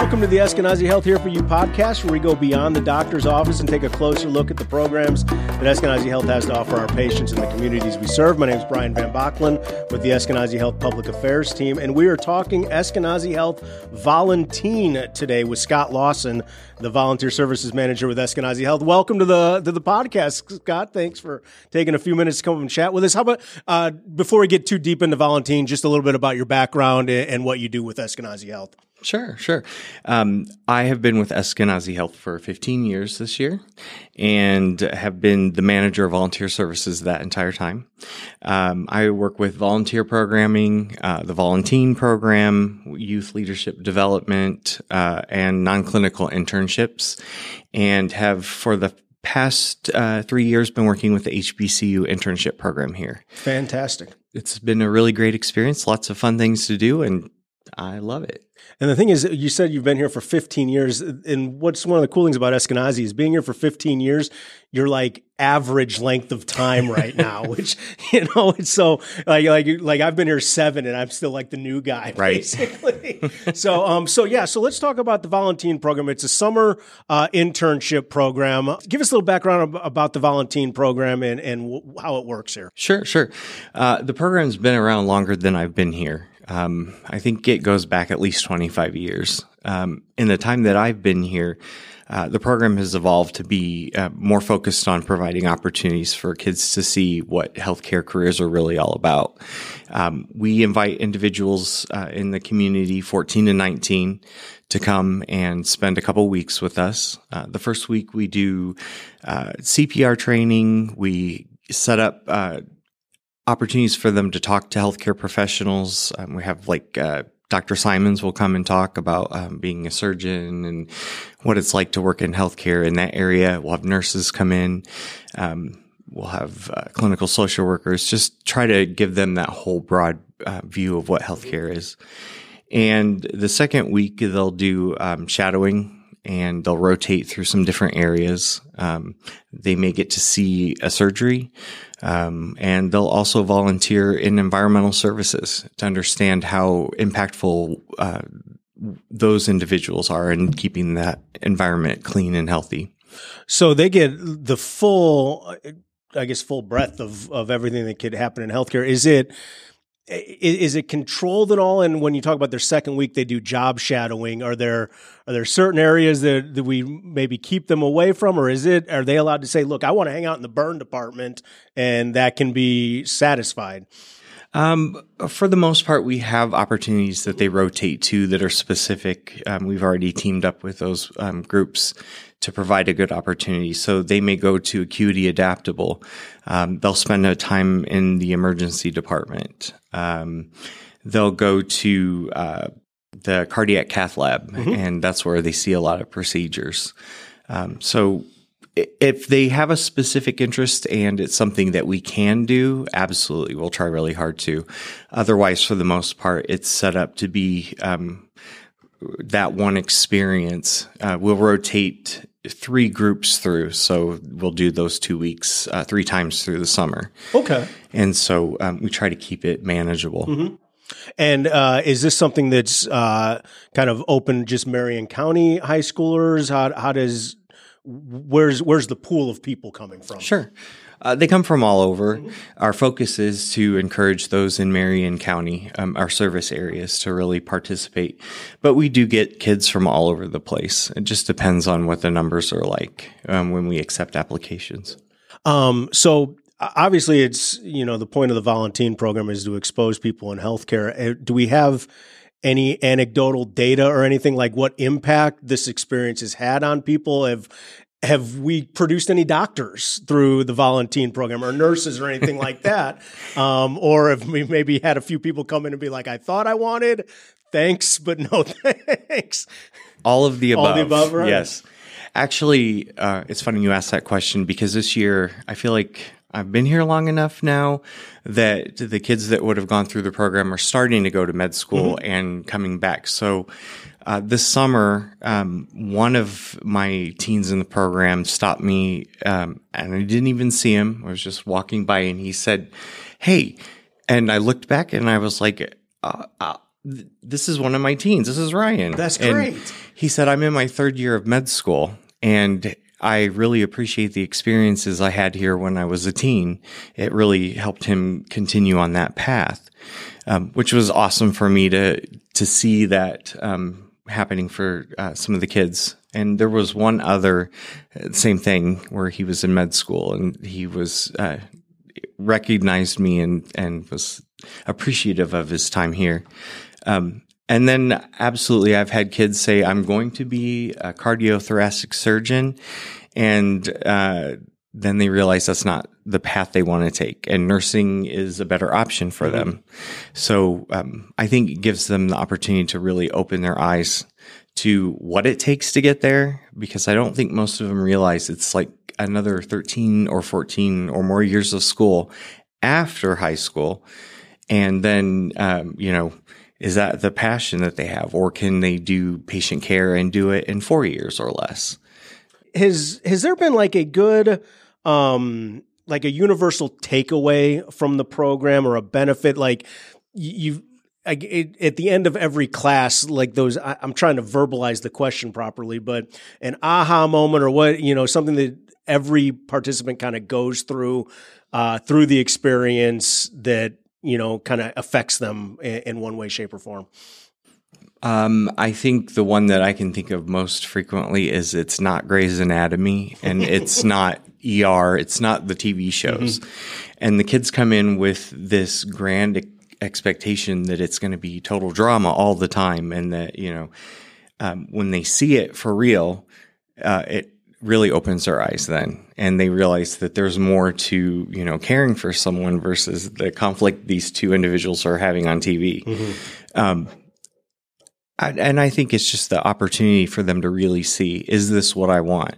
Welcome to the Eskenazi Health Here For You podcast, where we go beyond the doctor's office and take a closer look at the programs that Eskenazi Health has to offer our patients and the communities we serve. My name is Brian Van Bachlen with the Eskenazi Health Public Affairs team, and we are talking Eskenazi Health Volunteen today with Scott Lawson, the Volunteer Services Manager with Eskenazi Health. Welcome to the to the podcast, Scott. Thanks for taking a few minutes to come and chat with us. How about uh, before we get too deep into volunteering, just a little bit about your background and what you do with Eskenazi Health? Sure, sure. Um, I have been with Eskenazi Health for 15 years this year and have been the manager of volunteer services that entire time. Um, I work with volunteer programming, uh, the Volunteen program, youth leadership development, uh, and non clinical internships, and have for the past uh, three years been working with the HBCU internship program here. Fantastic. It's been a really great experience, lots of fun things to do, and I love it. And the thing is, you said you've been here for 15 years. And what's one of the cool things about Eskenazi is being here for 15 years, you're like average length of time right now, which, you know, it's so like, like, like I've been here seven and I'm still like the new guy, right. basically. so, um, so yeah, so let's talk about the Volunteen program. It's a summer uh, internship program. Give us a little background about the Volunteen program and, and w- how it works here. Sure, sure. Uh, the program's been around longer than I've been here. Um, I think it goes back at least 25 years. Um, in the time that I've been here, uh, the program has evolved to be uh, more focused on providing opportunities for kids to see what healthcare careers are really all about. Um, we invite individuals uh, in the community, 14 to 19, to come and spend a couple weeks with us. Uh, the first week we do uh, CPR training. We set up uh, opportunities for them to talk to healthcare professionals. Um, we have like uh, Dr. Simons will come and talk about um, being a surgeon and what it's like to work in healthcare in that area. We'll have nurses come in. Um, we'll have uh, clinical social workers. Just try to give them that whole broad uh, view of what healthcare is. And the second week, they'll do um, shadowing and they'll rotate through some different areas. Um, they may get to see a surgery, um, and they'll also volunteer in environmental services to understand how impactful uh, those individuals are in keeping that environment clean and healthy. So they get the full, I guess, full breadth of of everything that could happen in healthcare. Is it? Is it controlled at all? And when you talk about their second week, they do job shadowing. Are there are there certain areas that, that we maybe keep them away from, or is it are they allowed to say, "Look, I want to hang out in the burn department," and that can be satisfied? Um, for the most part, we have opportunities that they rotate to that are specific. Um, we've already teamed up with those um, groups to provide a good opportunity. So they may go to acuity adaptable. Um, they'll spend a time in the emergency department. Um, they'll go to uh, the cardiac cath lab, mm-hmm. and that's where they see a lot of procedures. Um, so if they have a specific interest and it's something that we can do, absolutely, we'll try really hard to. Otherwise, for the most part, it's set up to be um, that one experience. Uh, we'll rotate three groups through, so we'll do those two weeks uh, three times through the summer. Okay, and so um, we try to keep it manageable. Mm-hmm. And uh, is this something that's uh, kind of open just Marion County high schoolers? How, how does where's where's the pool of people coming from? Sure. Uh, they come from all over. Mm-hmm. Our focus is to encourage those in Marion County, um, our service areas, to really participate. But we do get kids from all over the place. It just depends on what the numbers are like um, when we accept applications. Um, so obviously, it's you know the point of the Volunteen program is to expose people in healthcare. Uh, do we have any anecdotal data or anything like what impact this experience has had on people? Have have we produced any doctors through the Volunteen program or nurses or anything like that? Um, or have we maybe had a few people come in and be like, I thought I wanted, thanks, but no thanks. All of the above. All the above, right? Yes. Actually, uh, it's funny you asked that question because this year I feel like I've been here long enough now that the kids that would have gone through the program are starting to go to med school mm-hmm. and coming back. So uh, this summer, um, one of my teens in the program stopped me, um, and I didn't even see him. I was just walking by, and he said, "Hey," and I looked back, and I was like, uh, uh, this is one of my teens. This is Ryan. That's And great. he said, I'm in my third year of med school and I really appreciate the experiences I had here when I was a teen. It really helped him continue on that path, um, which was awesome for me to, to see that, um, happening for uh, some of the kids. And there was one other uh, same thing where he was in med school and he was, uh, recognized me and, and was appreciative of his time here. Um, and then absolutely, I've had kids say, I'm going to be a cardiothoracic surgeon. And, uh, then they realize that's not the path they want to take and nursing is a better option for them. So, um, I think it gives them the opportunity to really open their eyes to what it takes to get there because I don't think most of them realize it's like another 13 or 14 or more years of school after high school. And then, um, you know, is that the passion that they have or can they do patient care and do it in four years or less? has has there been like a good um like a universal takeaway from the program or a benefit like you at the end of every class, like those, I, I'm trying to verbalize the question properly, but an aha moment or what, you know, something that every participant kind of goes through, uh, through the experience that, you know, kind of affects them in, in one way, shape, or form. Um, I think the one that I can think of most frequently is it's not Grey's Anatomy and it's not ER, it's not the TV shows. And the kids come in with this grand e- expectation that it's going to be total drama all the time and that, you know, um, when they see it for real, uh, it really opens their eyes then and they realize that there's more to, you know, caring for someone versus the conflict these two individuals are having on TV. Um, I, and I think it's just the opportunity for them to really see is this what I want?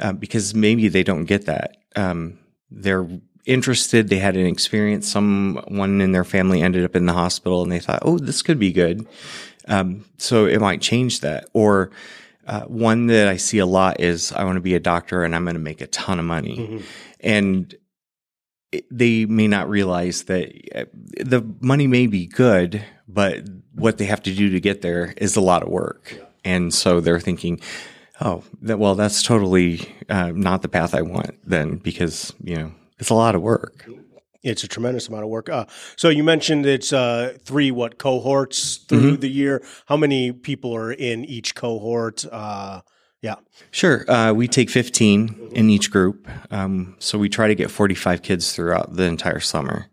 Uh, because maybe they don't get that. Um, they're interested. They had an experience. Someone in their family ended up in the hospital, and they thought, "Oh, this could be good." Um, so it might change that. Or uh, one that I see a lot is, "I want to be a doctor, and I'm going to make a ton of money," and it- they may not realize that uh, the money may be good, but what they have to do to get there is a lot of work. And so they're thinking, oh, that, well, that's totally uh, not the path I want then because, you know, it's a lot of work. It's a tremendous amount of work. Uh, so you mentioned it's uh, three what cohorts through the year. How many people are in each cohort? Uh, yeah, Sure. Uh, we take 15 in each group. Um, so we try to get 45 kids throughout the entire summer.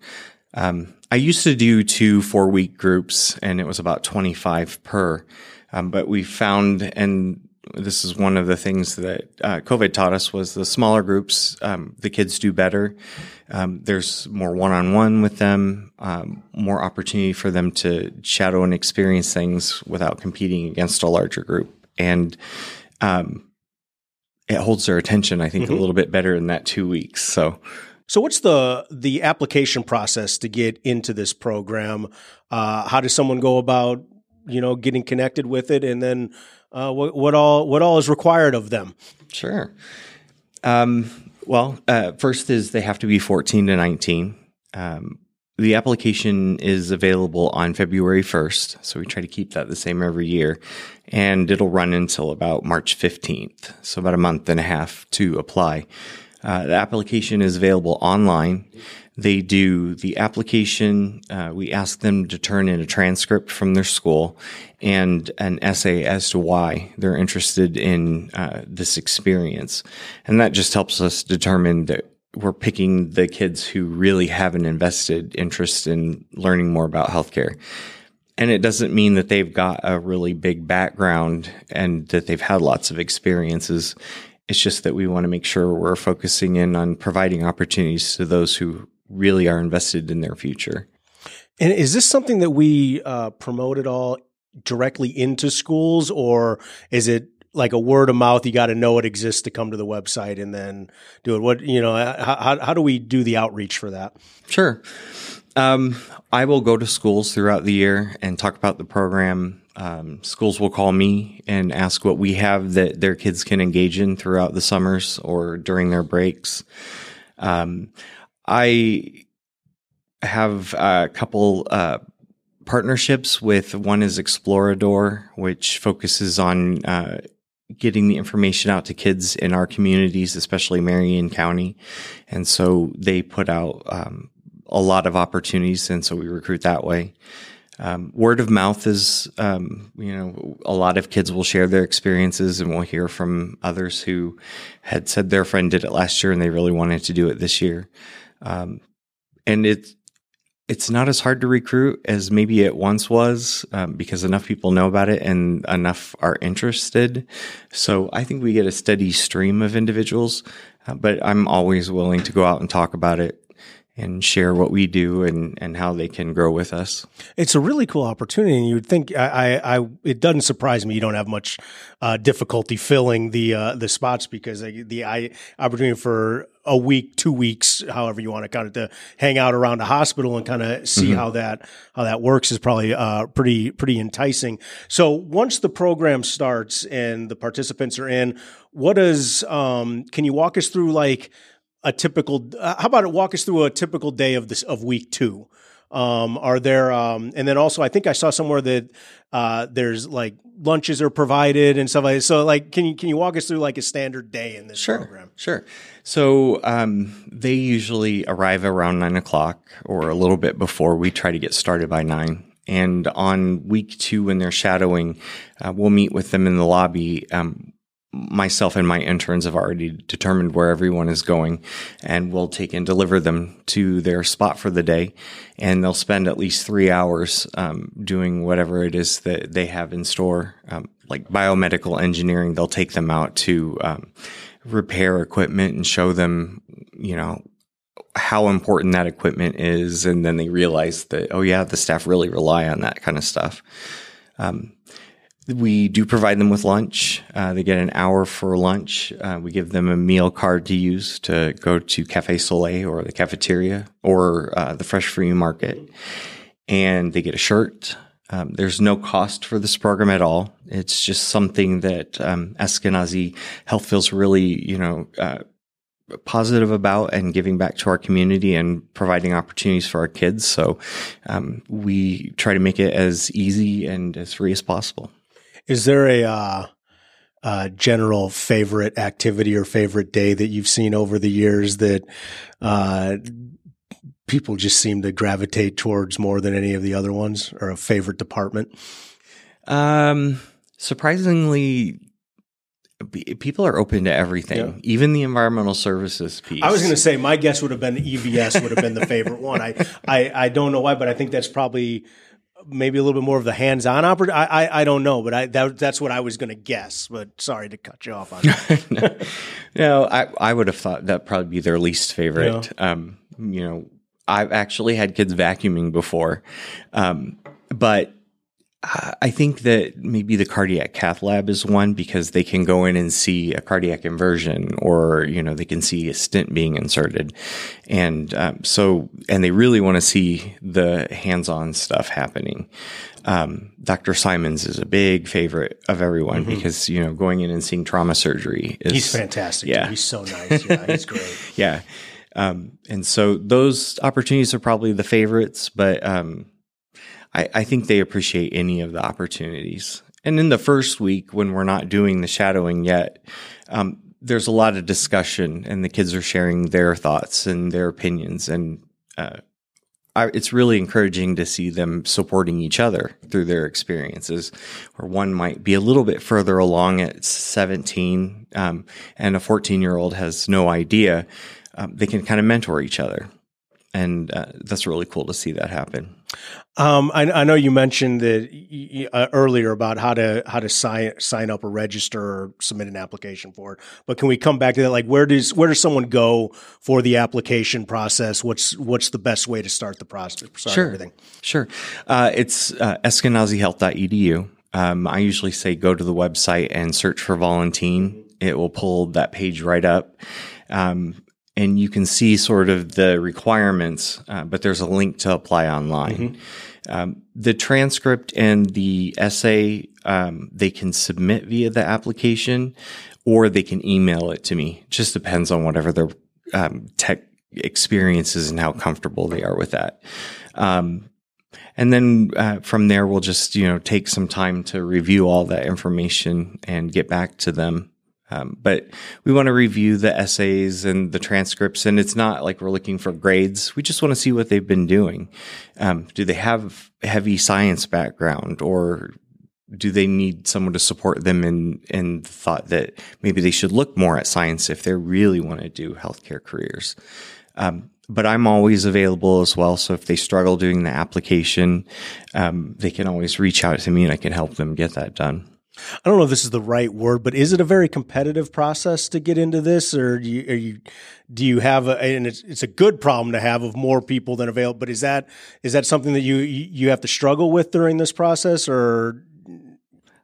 Um, I used to do two four week groups and it was about 25 per. Um, but we found, and this is one of the things that uh, COVID taught us was the smaller groups, um, the kids do better. Um, there's more one on one with them, um, more opportunity for them to shadow and experience things without competing against a larger group. And um, it holds their attention, I think, a little bit better in that two weeks. So, So what's the the application process to get into this program? Uh, how does someone go about you know getting connected with it, and then uh, what what all what all is required of them? sure. Um, well, uh, first is they have to be 14 to 19. Um, the application is available on February 1st. So we try to keep that the same every year. And it'll run until about March 15th. So about a month and a half to apply. Uh, the application is available online. They do the application. Uh, we ask them to turn in a transcript from their school and an essay as to why they're interested in uh, this experience. And that just helps us determine that we're picking the kids who really have an invested interest in learning more about healthcare. And it doesn't mean that they've got a really big background and that they've had lots of experiences. It's just that we want to make sure we're focusing in on providing opportunities to those who really are invested in their future. And is this something that we uh, promote at all directly into schools, or is it like a word of mouth? You got to know it exists to come to the website and then do it. What you know? How, how, how do we do the outreach for that? Sure. Um, I will go to schools throughout the year and talk about the program. Um, schools will call me and ask what we have that their kids can engage in throughout the summers or during their breaks. Um, I have a couple uh, partnerships with one is Explorador, which focuses on uh, getting the information out to kids in our communities, especially Marion County. And so they put out um, a lot of opportunities, and so we recruit that way. Um, word of mouth is, um, you know, a lot of kids will share their experiences, and we'll hear from others who had said their friend did it last year and they really wanted to do it this year. Um, and it's it's not as hard to recruit as maybe it once was um, because enough people know about it and enough are interested. So I think we get a steady stream of individuals, uh, but I'm always willing to go out and talk about it and share what we do and, and how they can grow with us. It's a really cool opportunity, and you would think I, I, I it doesn't surprise me you don't have much uh, difficulty filling the uh, the spots because the I, opportunity for a week, two weeks, however you want to kind of to hang out around a hospital and kind of see mm-hmm. how that how that works is probably uh, pretty pretty enticing. So once the program starts and the participants are in, what does um, can you walk us through like a typical uh, how about it walk us through a typical day of this of week two? Um, are there um, and then also i think i saw somewhere that uh, there's like lunches are provided and stuff like that. So like can you can you walk us through like a standard day in this sure, program? sure. So um, they usually arrive around nine o'clock or a little bit before. We try to get started by nine. And on week two when they're shadowing uh, we'll meet with them in the lobby. Um, myself and my interns have already determined where everyone is going and we'll take and deliver them to their spot for the day. And they'll spend at least three hours um, doing whatever it is that they have in store um, like biomedical engineering. They'll take them out to um, repair equipment and show them you know how important that equipment is. And then they realize that oh yeah the staff really rely on that kind of stuff. Um, we do provide them with lunch. Uh, they get an hour for lunch. Uh, we give them a meal card to use to go to Cafe Soleil or the cafeteria or uh, the Fresh Free Market. And they get a shirt. Um, there's no cost for this program at all. It's just something that um, Eskenazi Health feels really, you know, uh, positive about and giving back to our community and providing opportunities for our kids. So um, we try to make it as easy and as free as possible. Is there a uh, uh, general favorite activity or favorite day that you've seen over the years that uh, people just seem to gravitate towards more than any of the other ones, or a favorite department? Um, surprisingly, people are open to everything, yeah. even the environmental services piece. I was going to say my guess would have been EVS would have been the favorite one. I, I I don't know why, but I think that's probably maybe a little bit more of the hands-on opportunity. I, I, I don't know, but I that, that's what I was going to guess. But sorry to cut you off on that. no, no, I I would have thought that probably be their least favorite. Yeah. Um, you know, I've actually had kids vacuuming before, um, but I think that maybe the cardiac cath lab is one because they can go in and see a cardiac inversion or, you know, they can see a stent being inserted. And um, so, and they really want to see the hands on stuff happening. Um, Dr. Simons is a big favorite of everyone mm-hmm. because, you know, going in and seeing trauma surgery is. He's fantastic. Yeah. He's so nice. Yeah. He's great. yeah. Um, and so those opportunities are probably the favorites, but, um, I, I think they appreciate any of the opportunities. And in the first week, when we're not doing the shadowing yet, um, there's a lot of discussion, and the kids are sharing their thoughts and their opinions, and uh, I, it's really encouraging to see them supporting each other through their experiences. Where one might be a little bit further along at 17, um, and a 14 year old has no idea, um, they can kind of mentor each other, and uh, that's really cool to see that happen. Um, I, I, know you mentioned that uh, earlier about how to how to sign sign up or register or submit an application for it. But can we come back to that? Like, where does where does someone go for the application process? What's what's the best way to start the process? Start sure, everything? sure. Uh, it's uh, eskenazihealth.edu. Um, I usually say go to the website and search for Volunteen. It will pull that page right up. Um, and you can see sort of the requirements, uh, but there's a link to apply online. Mm-hmm. Um, the transcript and the essay um, they can submit via the application, or they can email it to me. Just depends on whatever their um, tech experiences and how comfortable they are with that. Um, And then uh, from there, we'll just you know take some time to review all that information and get back to them. Um, but we want to review the essays and the transcripts, and it's not like we're looking for grades. We just want to see what they've been doing. Um, do they have heavy science background, or do they need someone to support them in in the thought that maybe they should look more at science if they really want to do healthcare careers? Um, but I'm always available as well. So if they struggle doing the application, um, they can always reach out to me and I can help them get that done. I don't know if this is the right word, but is it a very competitive process to get into this, or do you, you do you have a, and it's it's a good problem to have of more people than available, but is that is that something that you you have to struggle with during this process, or?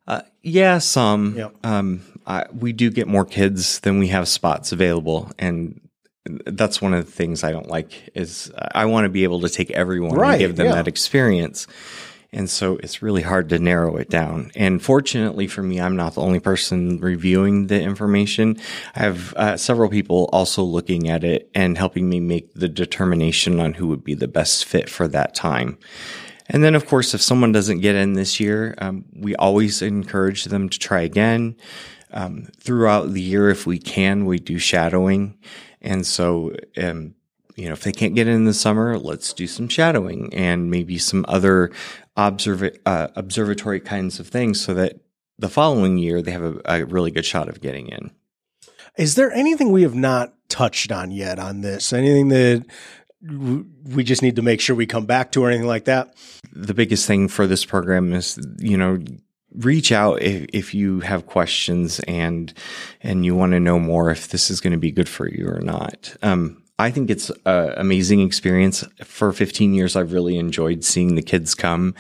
Uh, yeah, some. Yep. Um, I, we do get more kids than we have spots available, and that's one of the things I don't like is I want to be able to take everyone right, and give them yeah. that experience. And so it's really hard to narrow it down. And fortunately for me, I'm not the only person reviewing the information. I have uh, several people also looking at it and helping me make the determination on who would be the best fit for that time. And then, of course, if someone doesn't get in this year, um, we always encourage them to try again. Um, throughout the year, if we can, we do shadowing. And so, um, you know, if they can't get in the summer, let's do some shadowing and maybe some other observ- uh, observatory kinds of things so that the following year they have a, a really good shot of getting in. Is there anything we have not touched on yet on this? Anything that we just need to make sure we come back to or anything like that? The biggest thing for this program is, you know, reach out if, if you have questions and and you want to know more if this is going to be good for you or not. Um, I think it's an amazing experience. For 15 years, I've really enjoyed seeing the kids come,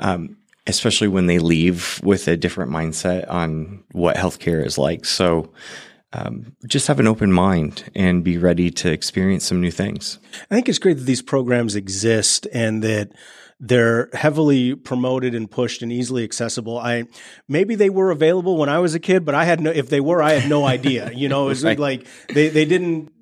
um, especially when they leave with a different mindset on what healthcare is like. So, um, just have an open mind and be ready to experience some new things. I think it's great that these programs exist and that they're heavily promoted and pushed and easily accessible. I maybe they were available when I was a kid, but I had no. If they were, I had no idea. You know, it's right. like they they didn't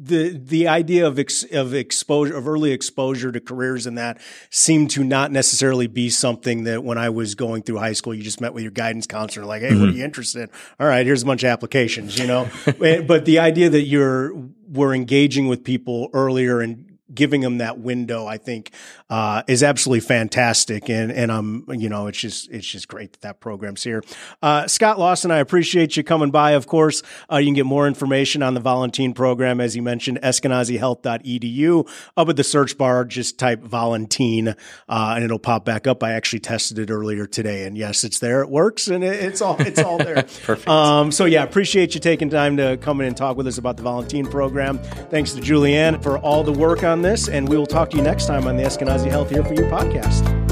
the the idea of ex, of exposure of early exposure to careers and that seemed to not necessarily be something that when I was going through high school you just met with your guidance counselor like hey mm-hmm. what are you interested in all right here's a bunch of applications you know but the idea that you're we're engaging with people earlier and giving them that window, I think, uh, is absolutely fantastic. And, and I'm, you know, it's just, it's just great that that program's here. Uh, Scott Lawson, I appreciate you coming by. Of course, uh, you can get more information on the Volunteen program, as you mentioned, eskenazihealth.edu. Up at the search bar, just type Volunteen, uh, and it'll pop back up. I actually tested it earlier today and yes, it's there. It works and it, it's all, it's all there. Perfect. Um, so yeah, appreciate you taking time to come in and talk with us about the Volunteen program. Thanks to Julianne for all the work on on this, and we will talk to you next time on the Eskenazi Health Here for You podcast.